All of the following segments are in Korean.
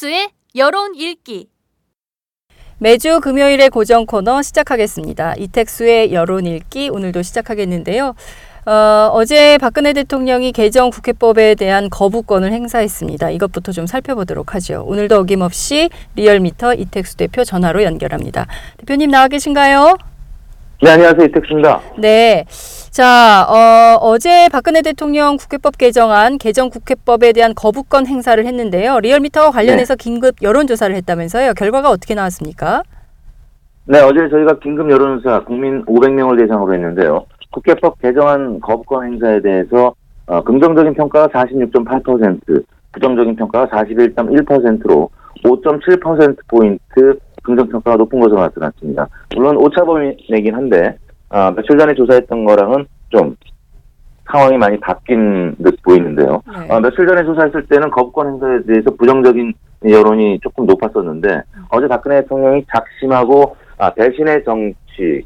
이택수의 여론 읽기. 매주 금요일에 고정 코너 시작하겠습니다. 이택수의 여론 읽기 오늘도 시작하겠는데요. 어, 어제 박근혜 대통령이 개정 국회법에 대한 거부권을 행사했습니다. 이것부터 좀 살펴보도록 하죠. 오늘도 어김없이 리얼미터 이택수 대표 전화로 연결합니다. 대표님 나와 계신가요? 네, 안녕하세요. 이택수입니다. 네. 자, 어, 어제 박근혜 대통령 국회법 개정안 개정 국회법에 대한 거부권 행사를 했는데요. 리얼미터와 관련해서 긴급 여론조사를 했다면서요. 결과가 어떻게 나왔습니까? 네, 어제 저희가 긴급 여론조사 국민 500명을 대상으로 했는데요. 국회법 개정안 거부권 행사에 대해서 어, 긍정적인 평가가 46.8%, 부정적인 평가가 41.1%로 5.7%포인트 긍정평가가 높은 것으로 나타났습니다. 물론 오차범위내긴 한데 어, 며칠 전에 조사했던 거랑은 좀 상황이 많이 바뀐 듯 보이는데요. 네. 어, 며칠 전에 조사했을 때는 거부권 행사에 대해서 부정적인 여론이 조금 높았었는데 어제 박근혜 대통령이 작심하고 아, 배신의 정치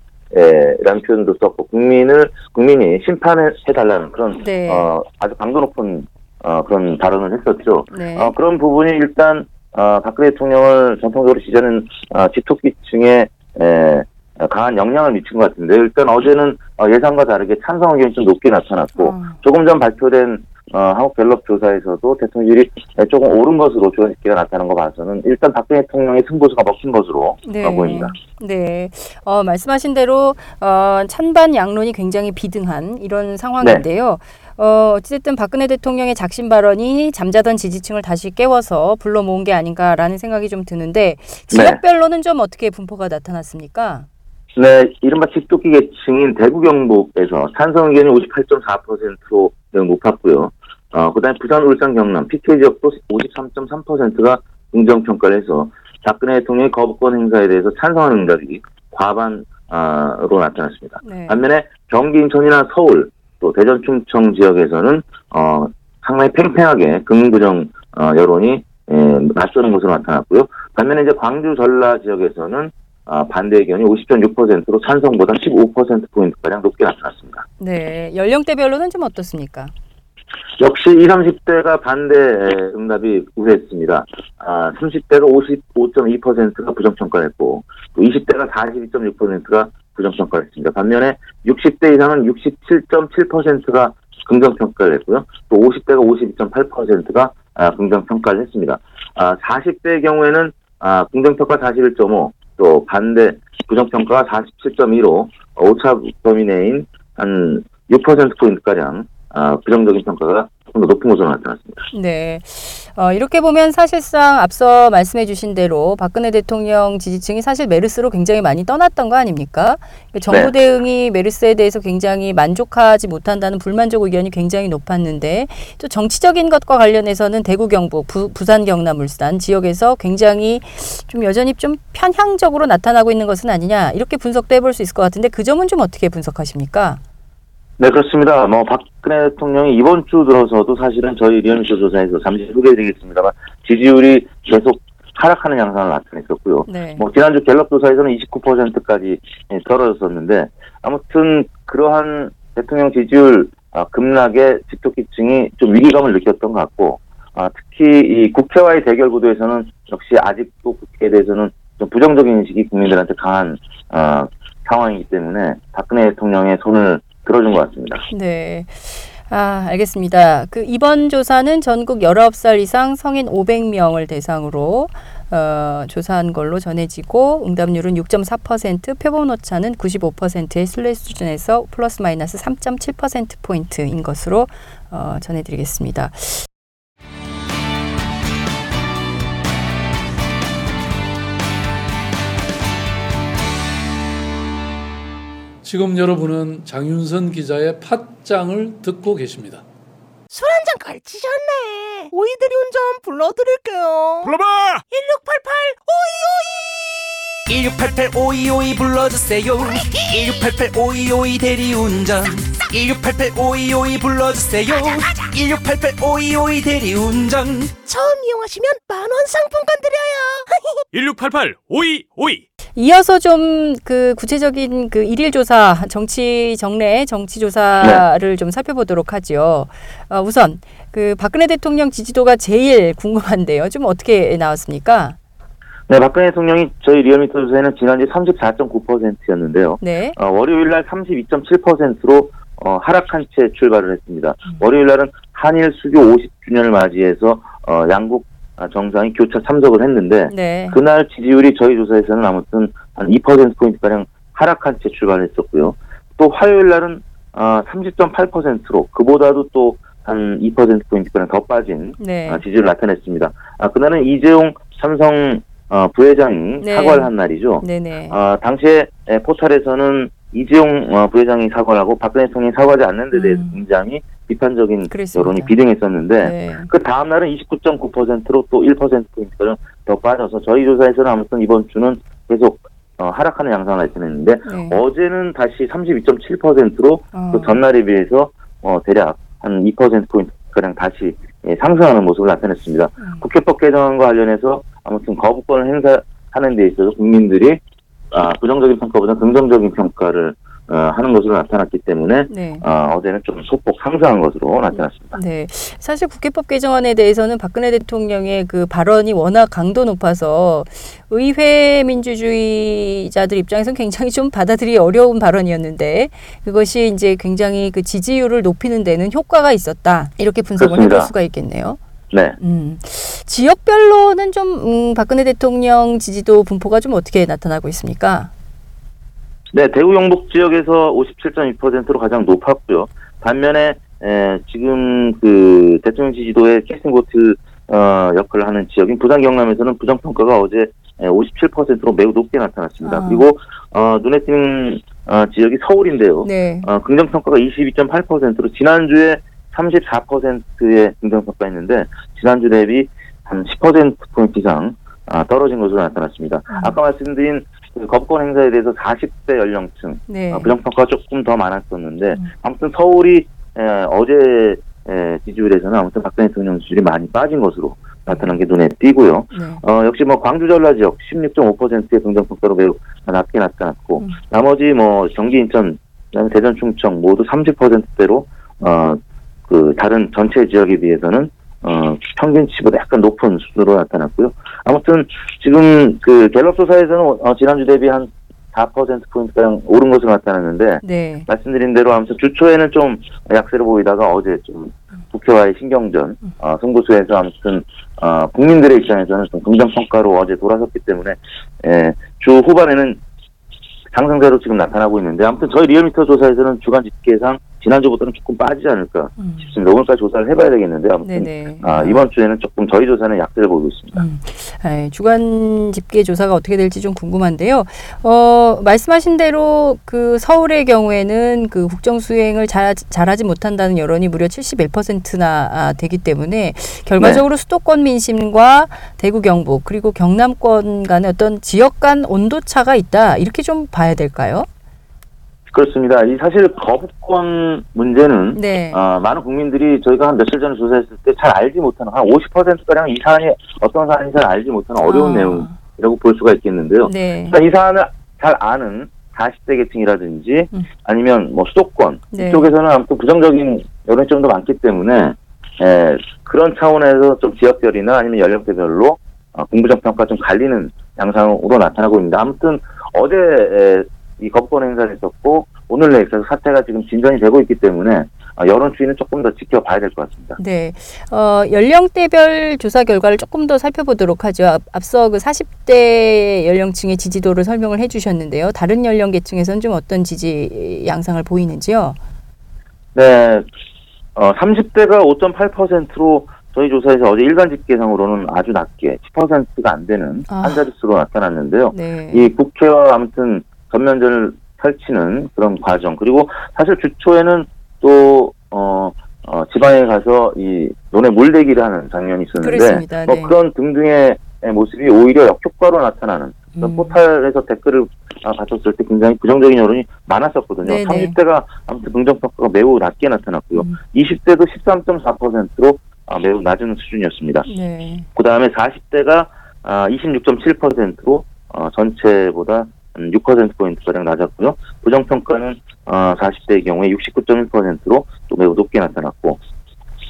라는 표현도 썼고 국민을 국민이 심판해 달라는 그런 네. 어, 아주 강도 높은 어, 그런 발언을 했었죠. 네. 어, 그런 부분이 일단 어, 박근혜 대통령을 전통적으로 지지하는 어, 지토끼층에 에, 어, 강한 영향을 미친 것 같은데 일단 어제는 어, 예상과 다르게 찬성 의견이 좀 높게 나타났고 어. 조금 전 발표된 어, 한국 갤럽 조사에서도 대통령실이 조금 오른 것으로 조사식기가 나타난 거 봐서는 일단 박근혜 대통령의 승부수가 먹힌 것으로 네. 어, 보입니다. 네. 어, 말씀하신 대로 어, 찬반 양론이 굉장히 비등한 이런 상황인데요. 어, 어쨌든 박근혜 대통령의 작심 발언이 잠자던 지지층을 다시 깨워서 불러 모은 게 아닌가라는 생각이 좀 드는데 지역별로는 좀 어떻게 분포가 나타났습니까? 네, 이른바 집도끼 계층인 대구 경북에서 찬성 의견이 58.4%로 매우 높았고요. 어, 그 다음에 부산, 울산, 경남, PK 지역도 53.3%가 긍정 평가를 해서 박근혜 대통령의 거부권 행사에 대해서 찬성하는 응답이 과반으로 나타났습니다. 네. 반면에 경기, 인천이나 서울, 또 대전, 충청 지역에서는 어, 상당히 팽팽하게 긍부정 어, 여론이 에, 맞서는 것으로 나타났고요. 반면에 이제 광주, 전라 지역에서는 아, 반대 의견이 50.6%로 찬성보다 15%포인트가량 높게 나타났습니다. 네. 연령대별로는 좀 어떻습니까? 역시 20, 30대가 반대 응답이 우세했습니다. 아, 30대가 55.2%가 부정평가를 했고, 또 20대가 42.6%가 부정평가를 했습니다. 반면에 60대 이상은 67.7%가 긍정평가를 했고요. 또 50대가 52.8%가 아, 긍정평가를 했습니다. 아, 40대의 경우에는 아, 긍정평가 41.5, 또 반대 부정평가가 47.2로 오차 범위 내인 한 6%포인트가량 아, 부정적인 평가가 조금 더 높은 것으로 나타났습니다. 네. 어, 이렇게 보면 사실상 앞서 말씀해 주신 대로 박근혜 대통령 지지층이 사실 메르스로 굉장히 많이 떠났던 거 아닙니까? 정부 네. 대응이 메르스에 대해서 굉장히 만족하지 못한다는 불만족 의견이 굉장히 높았는데 또 정치적인 것과 관련해서는 대구 경북, 부, 부산 경남 울산 지역에서 굉장히 좀 여전히 좀 편향적으로 나타나고 있는 것은 아니냐 이렇게 분석도 해볼 수 있을 것 같은데 그 점은 좀 어떻게 분석하십니까? 네, 그렇습니다. 뭐, 박근혜 대통령이 이번 주 들어서도 사실은 저희 리얼미터 조사에서 잠시 소개해드리겠습니다만, 지지율이 계속 하락하는 양상을 나타냈었고요. 네. 뭐, 지난주 갤럽 조사에서는 29%까지 떨어졌었는데, 아무튼, 그러한 대통령 지지율 아, 급락에 집토끼층이 좀 위기감을 느꼈던 것 같고, 아, 특히 이 국회와의 대결 구도에서는 역시 아직도 국회에 대해서는 좀 부정적인 인식이 국민들한테 강한, 아, 상황이기 때문에 박근혜 대통령의 손을 들어준 것 같습니다. 네. 아, 알겠습니다. 그 이번 조사는 전국 19살 이상 성인 500명을 대상으로 어, 조사한 걸로 전해지고 응답률은 6.4%, 표본 오차는 95%의 신뢰 수준에서 플러스 마이너스 3.7% 포인트인 것으로 어, 전해드리겠습니다. 지금 여러분은 장윤선 기자의 팟짱을 듣고 계십니다. 술 한 잔 걸치셨네. 오이들이 운전 불러드릴게요. 불러봐 1688 오이오이 1688 5252 불러주세요 1688 5252 대리운전 1688 5252 불러주세요 1688 5252 대리운전 처음 이용하시면 만원 상품권 드려요. 1688 5252이 어서 좀 그 구체적인 그 일일 조사 정치 정례 정치 조사를 좀 살펴보도록 하죠. 어, 우선 그 박근혜 대통령 지지도가 제일 궁금한데요. 좀 어떻게 나왔습니까? 네, 박근혜 대통령이 저희 리얼미터 조사에는 지난주 34.9%였는데요. 네. 어, 월요일 날 32.7%로 어, 하락한 채 출발을 했습니다. 음. 월요일 날은 한일 수교 50주년을 맞이해서 어, 양국 아, 정상이 교차 참석을 했는데 네. 그날 지지율이 저희 조사에서는 아무튼 한 2%포인트가량 하락한 채 출발했었고요. 또 화요일 날은 어, 30.8%로 그보다도 또 한 2%포인트가량 더 빠진 네. 아, 지지를 나타냈습니다. 아, 그날은 이재용 삼성 어, 부회장이 네. 사과를 한 날이죠. 네네. 아, 당시에 에, 포털에서는 이재용 어, 부회장이 사과를 하고 박근혜 대통령이 사과하지 않는 데 대해서 음. 굉장히 비판적인 그랬습니다. 여론이 비등했었는데 네. 그 다음 날은 29.9%로 또 1%포인트가 더 빠져서 저희 조사에서는 아무튼 이번 주는 계속 어, 하락하는 양상을 나타냈는데 네. 어제는 다시 32.7%로 어. 그 전날에 비해서 어, 대략 한 2%포인트 가량 다시 예, 상승하는 모습을 나타냈습니다. 음. 국회법 개정안과 관련해서 아무튼 거부권을 행사하는 데 있어서 국민들이 아, 부정적인 평가보다 긍정적인 평가를 어, 하는 것으로 나타났기 때문에 네. 어, 어제는 좀 소폭 상승한 것으로 나타났습니다. 네. 사실 국회법 개정안에 대해서는 박근혜 대통령의 그 발언이 워낙 강도 높아서 의회 민주주의자들 입장에서는 굉장히 좀 받아들이기 어려운 발언이었는데 그것이 이제 굉장히 그 지지율을 높이는 데는 효과가 있었다. 이렇게 분석을. 해볼 수가 있겠네요. 네. 음. 지역별로는 좀 음, 박근혜 대통령 지지도 분포가 좀 어떻게 나타나고 있습니까? 네, 대구 영북 지역에서 57.2%로 가장 높았고요. 반면에 에, 지금 그 대통령 지지도의 캐스팅 보트 어, 역할을 하는 지역인 부산 경남에서는 부정 평가가 어제 에, 57%로 매우 높게 나타났습니다. 아. 그리고 어, 눈에 띄는 어, 지역이 서울인데요. 네. 어, 긍정 평가가 22.8%로 지난주에 34%의 긍정 평가였는데 지난주 대비 한 10% 포인트 이상 아, 떨어진 것으로 나타났습니다. 음. 아까 말씀드린 그 거부권 행사에 대해서 40대 연령층 네. 어, 부정평가가 조금 더 많았었는데 음. 아무튼 서울이 에, 어제 에, 지지율에서는 아무튼 박근혜 대통령 지지율이 많이 빠진 것으로 나타난 게 눈에 띄고요. 네. 어, 역시 뭐 광주 전라 지역 16.5%의 긍정평가로 매우 낮게 나타났고 음. 나머지 뭐 경기 인천 그다음에 대전 충청 모두 30%대로 어, 그 다른 전체 지역에 비해서는 어, 평균치보다 약간 높은 수준으로 나타났고요. 아무튼 지금 그 갤럽 조사에서는 어, 지난주 대비 한 4%포인트가량 오른 것으로 나타났는데 네. 말씀드린 대로 아무튼 주초에는 좀 약세를 보이다가 어제 좀 국회와의 신경전 어, 승부수에서 아무튼 어, 국민들의 입장에서는 좀 긍정 평가로 어제 돌아섰기 때문에 예, 주 후반에는 상승세로 지금 나타나고 있는데 아무튼 저희 리얼미터 조사에서는 주간 집계상 지난주보다는 조금 빠지지 않을까 음. 싶습니다. 오늘까지 조사를 해봐야 되겠는데 아무튼 네네. 아, 이번 주에는 조금 저희 조사는 약세를 보이고 있습니다. 음, 네, 주간 집계 조사가 어떻게 될지 좀 궁금한데요. 어, 말씀하신 대로 그 서울의 경우에는 그 국정 수행을 잘, 잘하지 못한다는 여론이 무려 71%나 아, 되기 때문에 결과적으로 수도권 민심과 대구 경북 그리고 경남권 간의 어떤 지역 간 온도 차가 있다 이렇게 좀 봐야 될까요? 그렇습니다. 이 사실 거부권 문제는 네. 아, 많은 국민들이 저희가 한 며칠 전에 조사했을 때 잘 알지 못하는 한 50%가량 이 사안이 어떤 사안인지 잘 알지 못하는 어려운 아. 내용이라고 볼 수가 있겠는데요. 네. 일단 이 사안을 잘 아는 40대 계층이라든지 음. 아니면 뭐 수도권 네. 이쪽에서는 아무튼 부정적인 여론이 좀 더 많기 때문에 에, 그런 차원에서 좀 지역별이나 아니면 연령대별로 어, 공부적 평가 좀 갈리는 양상으로 나타나고 있는데 아무튼 어제 에, 이 거부권 행사를 했었고 오늘 내에서 사태가 지금 진전이 되고 있기 때문에 아, 여론 추이는 조금 더 지켜봐야 될 것 같습니다. 네. 어, 연령대별 조사 결과를 조금 더 살펴보도록 하죠. 앞, 앞서 그 40대 연령층의 지지도를 설명을 해 주셨는데요. 다른 연령계층에서는 좀 어떤 지지 양상을 보이는지요? 네, 어, 30대가 5.8%로 저희 조사에서 어제 일간 집계상으로는 아주 낮게 10%가 안 되는 아. 한 자릿수로 나타났는데요. 네. 이 국회와 아무튼 전면전을 펼치는 그런 과정 그리고 사실 주초에는 또 어, 어, 지방에 가서 이 논에 물대기를 하는 장면이 있었는데 그렇습니다. 뭐 네. 그런 등등의 모습이 오히려 역효과로 나타나는 음. 포탈에서 댓글을 아, 받았을 때 굉장히 부정적인 여론이 많았었거든요. 네네. 30대가 아무튼 긍정평가가 매우 낮게 나타났고요. 음. 20대도 13.4%로 아, 매우 낮은 수준이었습니다. 네. 그 다음에 40대가 아, 26.7%로 어, 전체보다 6%포인트가량 낮았고요. 부정평가는 어, 40대의 경우에 69.1%로 또 매우 높게 나타났고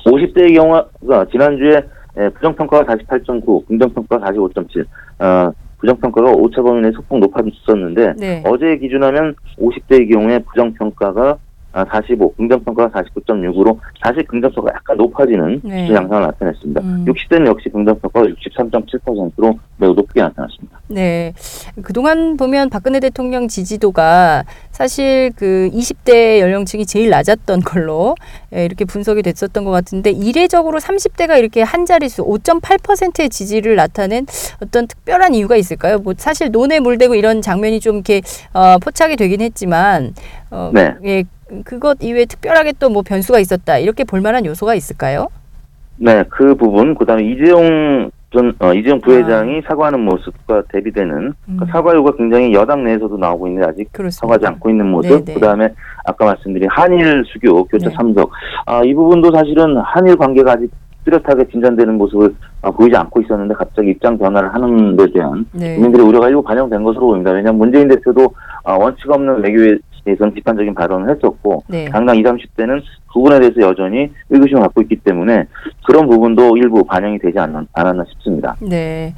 50대의 경우가 지난주에 에, 부정평가가 48.9, 긍정평가가 45.7, 어, 부정평가가 오차 범위 내 소폭 높아졌었는데 네. 어제 기준하면 50대의 경우에 부정평가가 아, 45, 긍정평가가 49.6으로 다시 긍정평가가 약간 높아지는 네. 양상을 나타냈습니다. 음. 60대는 역시 긍정평가가 63.7%로 매우 높게 나타났습니다. 네. 그동안 보면 박근혜 대통령 지지도가 사실 그 20대 연령층이 제일 낮았던 걸로 예, 이렇게 분석이 됐었던 것 같은데 이례적으로 30대가 이렇게 한 자릿수 5.8%의 지지를 나타낸 어떤 특별한 이유가 있을까요? 뭐 사실 논에 물대고 이런 장면이 좀 이렇게 어, 포착이 되긴 했지만 어, 네. 예, 그것 이외에 특별하게 또 뭐 변수가 있었다 이렇게 볼 만한 요소가 있을까요? 네, 그 부분, 그 다음에 이재용 전, 어, 이재용 부회장이 사과하는 모습과 대비되는 아. 음. 그 사과 요구가 굉장히 여당 내에서도 나오고 있는데 아직 그렇습니다. 사과하지 않고 있는 모습. 네, 네. 그 다음에 아까 말씀드린 한일 수교, 교차 네. 참석. 아, 이 부분도 사실은 한일 관계가 아직 뚜렷하게 진전되는 모습을 어, 보이지 않고 있었는데 갑자기 입장 변화를 하는 데 대한 네. 국민들의 우려가 일부 반영된 것으로 보입니다. 왜냐하면 문재인 대표도 어, 원칙 없는 외교에 대해서는 비판적인 발언을 했었고 네. 당당 20, 30대는 그 부분에 대해서 여전히 의구심을 갖고 있기 때문에 그런 부분도 일부 반영이 되지 않, 않았나 싶습니다. 네.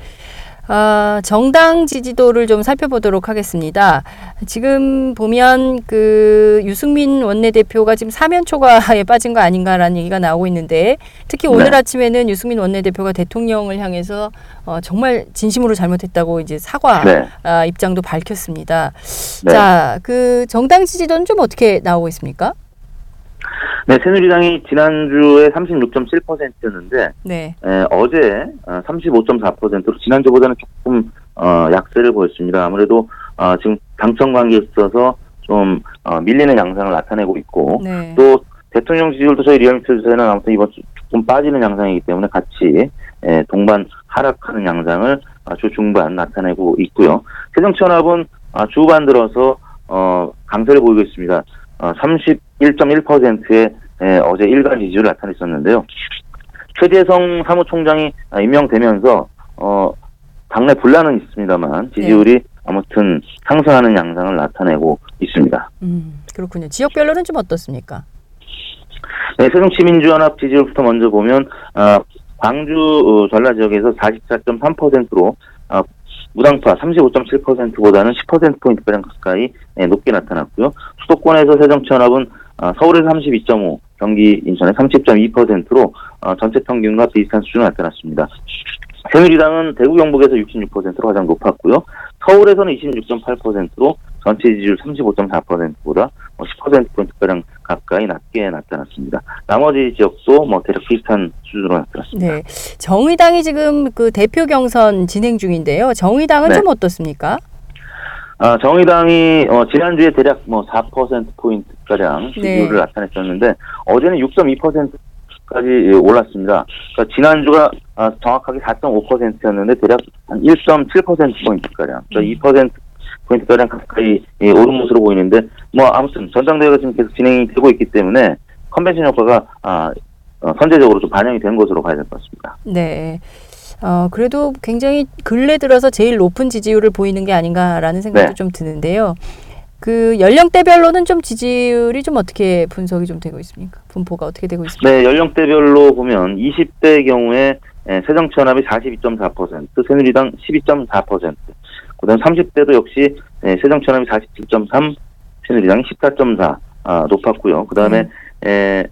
아, 정당 지지도를 좀 살펴보도록 하겠습니다. 지금 보면 그 유승민 원내대표가 지금 사면 초과에 빠진 거 아닌가라는 얘기가 나오고 있는데 특히 오늘 네. 아침에는 유승민 원내대표가 대통령을 향해서 어, 정말 진심으로 잘못했다고 이제 사과 네. 아, 입장도 밝혔습니다. 네. 자, 그 정당 지지도는 좀 어떻게 나오고 있습니까? 네, 새누리당이 지난주에 36.7%였는데 네. 에, 어제 어, 35.4%로 지난주보다는 조금 어, 약세를 보였습니다. 아무래도 어, 지금 당청 관계에 있어서 좀 어, 밀리는 양상을 나타내고 있고 네. 또 대통령 지지율도 저희 리얼미터 조사에는 아무튼 이번 주 조금 빠지는 양상이기 때문에 같이 에, 동반 하락하는 양상을 아, 주 중반 나타내고 있고요. 새정치연합은 아, 주반 들어서 어, 강세를 보이고 있습니다. 어, 31.1%의 에, 어제 일간 지지율을 나타냈었는데요. 최재성 사무총장이 아, 임명되면서 어, 당내 분란은 있습니다만 지지율이 아무튼 상승하는 양상을 나타내고 있습니다. 음, 그렇군요. 지역별로는 좀 어떻습니까? 네, 새정치민주연합 지지율부터 먼저 보면 어, 광주 어, 전라 지역에서 44.3%로 어, 무당파 35.7%보다는 10% 포인트 가량 가까이 예, 높게 나타났고요. 수도권에서 새정치연합은 어, 서울에서 32.5, 경기 인천에 30.2%로 어, 전체 평균과 비슷한 수준을 나타났습니다. 새누리당은 대구 경북에서 66%로 가장 높았고요. 서울에서는 26.8%로 전체 지지율 35.4%보다 10%포인트가량 가까이 낮게 나타났습니다. 나머지 지역도 뭐 대략 비슷한 수준으로 나타났습니다. 네. 정의당이 지금 그 대표 경선 진행 중인데요. 정의당은 네. 좀 어떻습니까? 아, 정의당이 어, 지난주에 대략 뭐 4%포인트가량 지지율을 네. 나타냈었는데 어제는 6.2%까지 올랐습니다. 그러니까 지난주가 아, 정확하게 4.5%였는데 대략 한 1.7%포인트가량, 그러니까 2% 포인트가량 가까이 예, 오른 모습으로 보이는데 뭐 아무튼 전당대회가 지금 계속 진행이 되고 있기 때문에 컨벤션 효과가 아, 어, 선제적으로 좀 반영이 된 것으로 봐야 될 것 같습니다. 네. 어, 그래도 굉장히 근래 들어서 제일 높은 지지율을 보이는 게 아닌가라는 생각도 네. 좀 드는데요. 그 연령대별로는 좀 지지율이 좀 어떻게 분석이 좀 되고 있습니까? 분포가 어떻게 되고 있습니까? 네, 연령대별로 보면 20대의 경우에 에, 새정치연합이 42.4%, 새누리당 12.4%, 그다음 30대도 역시 에, 새정치연합이 47.3, 새누리당이 14.4 아, 높았고요. 그다음에 에,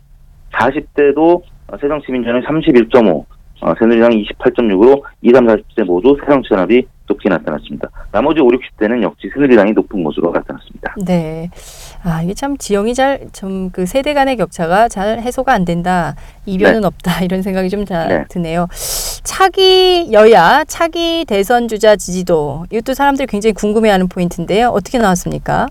40대도 새정치민주연합이 31.5, 어, 새누리당이 28.6으로 2, 3, 40대 모두 새정치연합이 높게 나타났습니다. 나머지 5, 60대는 역시 새누리당이 높은 것으로 나타났습니다. 네. 아, 이게 참 지형이 잘, 좀 그 세대 간의 격차가 잘 해소가 안 된다. 이변은 없다. 이런 생각이 좀잘 네. 드네요. 차기 여야, 차기 대선 주자 지지도. 이것도 사람들이 굉장히 궁금해하는 포인트인데요. 어떻게 나왔습니까?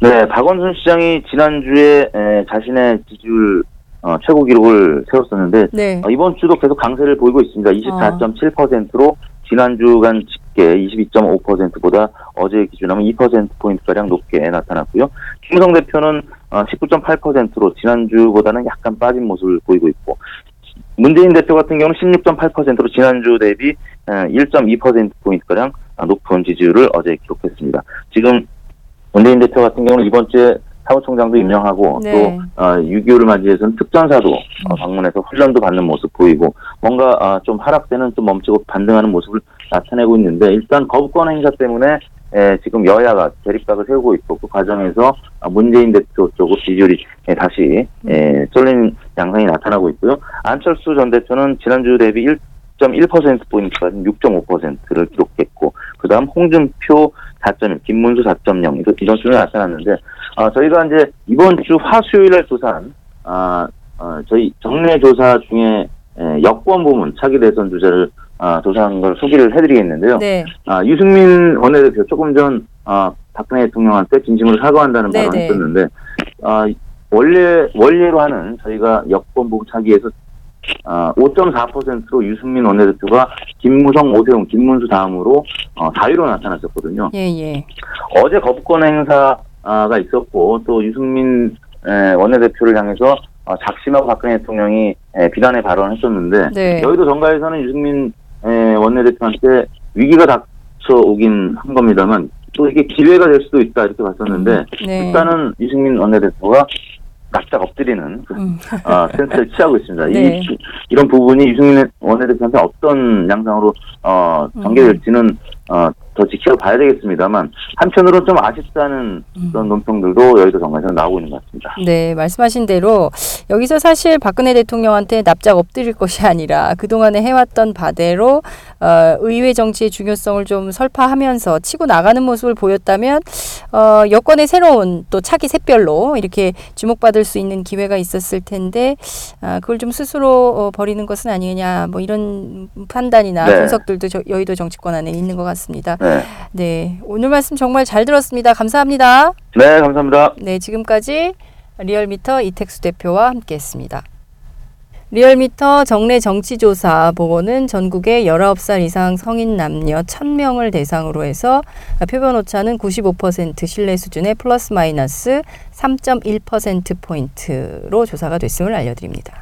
네, 박원순 시장이 지난주에 에, 자신의 지지율 어, 최고 기록을 세웠었는데 네. 어, 이번 주도 계속 강세를 보이고 있습니다. 24.7%로 지난주간 집계 22.5%보다 어제 기준하면 2%포인트가량 높게 나타났고요. 김무성 대표는 어, 19.8%로 지난주보다는 약간 빠진 모습을 보이고 있고 문재인 대표 같은 경우는 16.8%로 지난주 대비 1.2%포인트가량 높은 지지율을 어제 기록했습니다. 지금 문재인 대표 같은 경우는 이번 주에 사무총장도 임명하고 네. 또 어, 6.25를 맞이해서는 특전사도 어, 방문해서 훈련도 받는 모습 보이고 뭔가 아, 좀 하락세는 좀 멈추고 반등하는 모습을 나타내고 있는데 일단 거부권 행사 때문에 에, 지금 여야가 대립각을 세우고 있고 그 과정에서 아, 문재인 대표 쪽으로 지지율이 에, 다시 에, 쏠리는 양상이 나타나고 있고요. 안철수 전 대표는 지난주 대비 1.1%포인트까지 6.5%를 기록했고 그 다음 홍준표 4.1, 김문수 4.0 이런- 수준이 나타났는데 어, 저희가 이제 이번 주 화수요일에 조사한 아, 어, 저희 정례 조사 중에 에, 여권 부문 차기 대선 주자를 아, 조사한 걸 소개를 해드리겠는데요. 네. 아, 유승민 원내대표 조금 전 아, 박근혜 대통령한테 진심으로 사과한다는. 발언을 했었는데 아, 원래 원래로 하는 저희가 여권 부문 차기에서 아, 5.4%로 유승민 원내대표가 김무성, 오세훈, 김문수 다음으로 어, 4위로 나타났었거든요. 예, 예. 어제 거부권 행사 가 있었고 또 유승민 에, 원내대표를 향해서 어, 작심하고 박근혜 대통령이 에, 비난의 발언을 했었는데 네. 여의도 정가에서는 유승민 에, 원내대표한테 위기가 닥쳐오긴 한 겁니다만 또 이게 기회가 될 수도 있다 이렇게 봤었는데 네. 일단은 유승민 원내대표가 납작 엎드리는 그, 음. 어, 센스를 취하고 있습니다. 네. 이, 이런 부분이 유승민 원내대표한테 어떤 양상으로 어, 음. 전개될지는 어, 더 지켜봐야 되겠습니다만 한편으로는 좀 아쉽다는 음. 그런 논평들도 여의도 정가에서 나오고 있는 것 같습니다. 네, 말씀하신 대로 여기서 사실 박근혜 대통령한테 납작 엎드릴 것이 아니라 그동안에 해왔던 바대로 어, 의회 정치의 중요성을 좀 설파하면서 치고 나가는 모습을 보였다면 어, 여권의 새로운 또 차기 샛별로 이렇게 주목받을 수 있는 기회가 있었을 텐데 아, 그걸 좀 스스로 어, 버리는 것은 아니냐 뭐 이런 판단이나 네. 분석들도 저, 여의도 정치권 안에 있는 것 같습니다. 네, 네, 오늘 말씀 정말 잘 들었습니다. 감사합니다. 네 감사합니다. 네, 지금까지 리얼미터 이택수 대표와 함께 했습니다. 리얼미터 정례 정치조사 보고는 전국의 19살 이상 성인 남녀 1000명을 대상으로 해서 표본 오차는 95% 신뢰 수준의 플러스 마이너스 3.1%포인트로 조사가 됐음을 알려드립니다.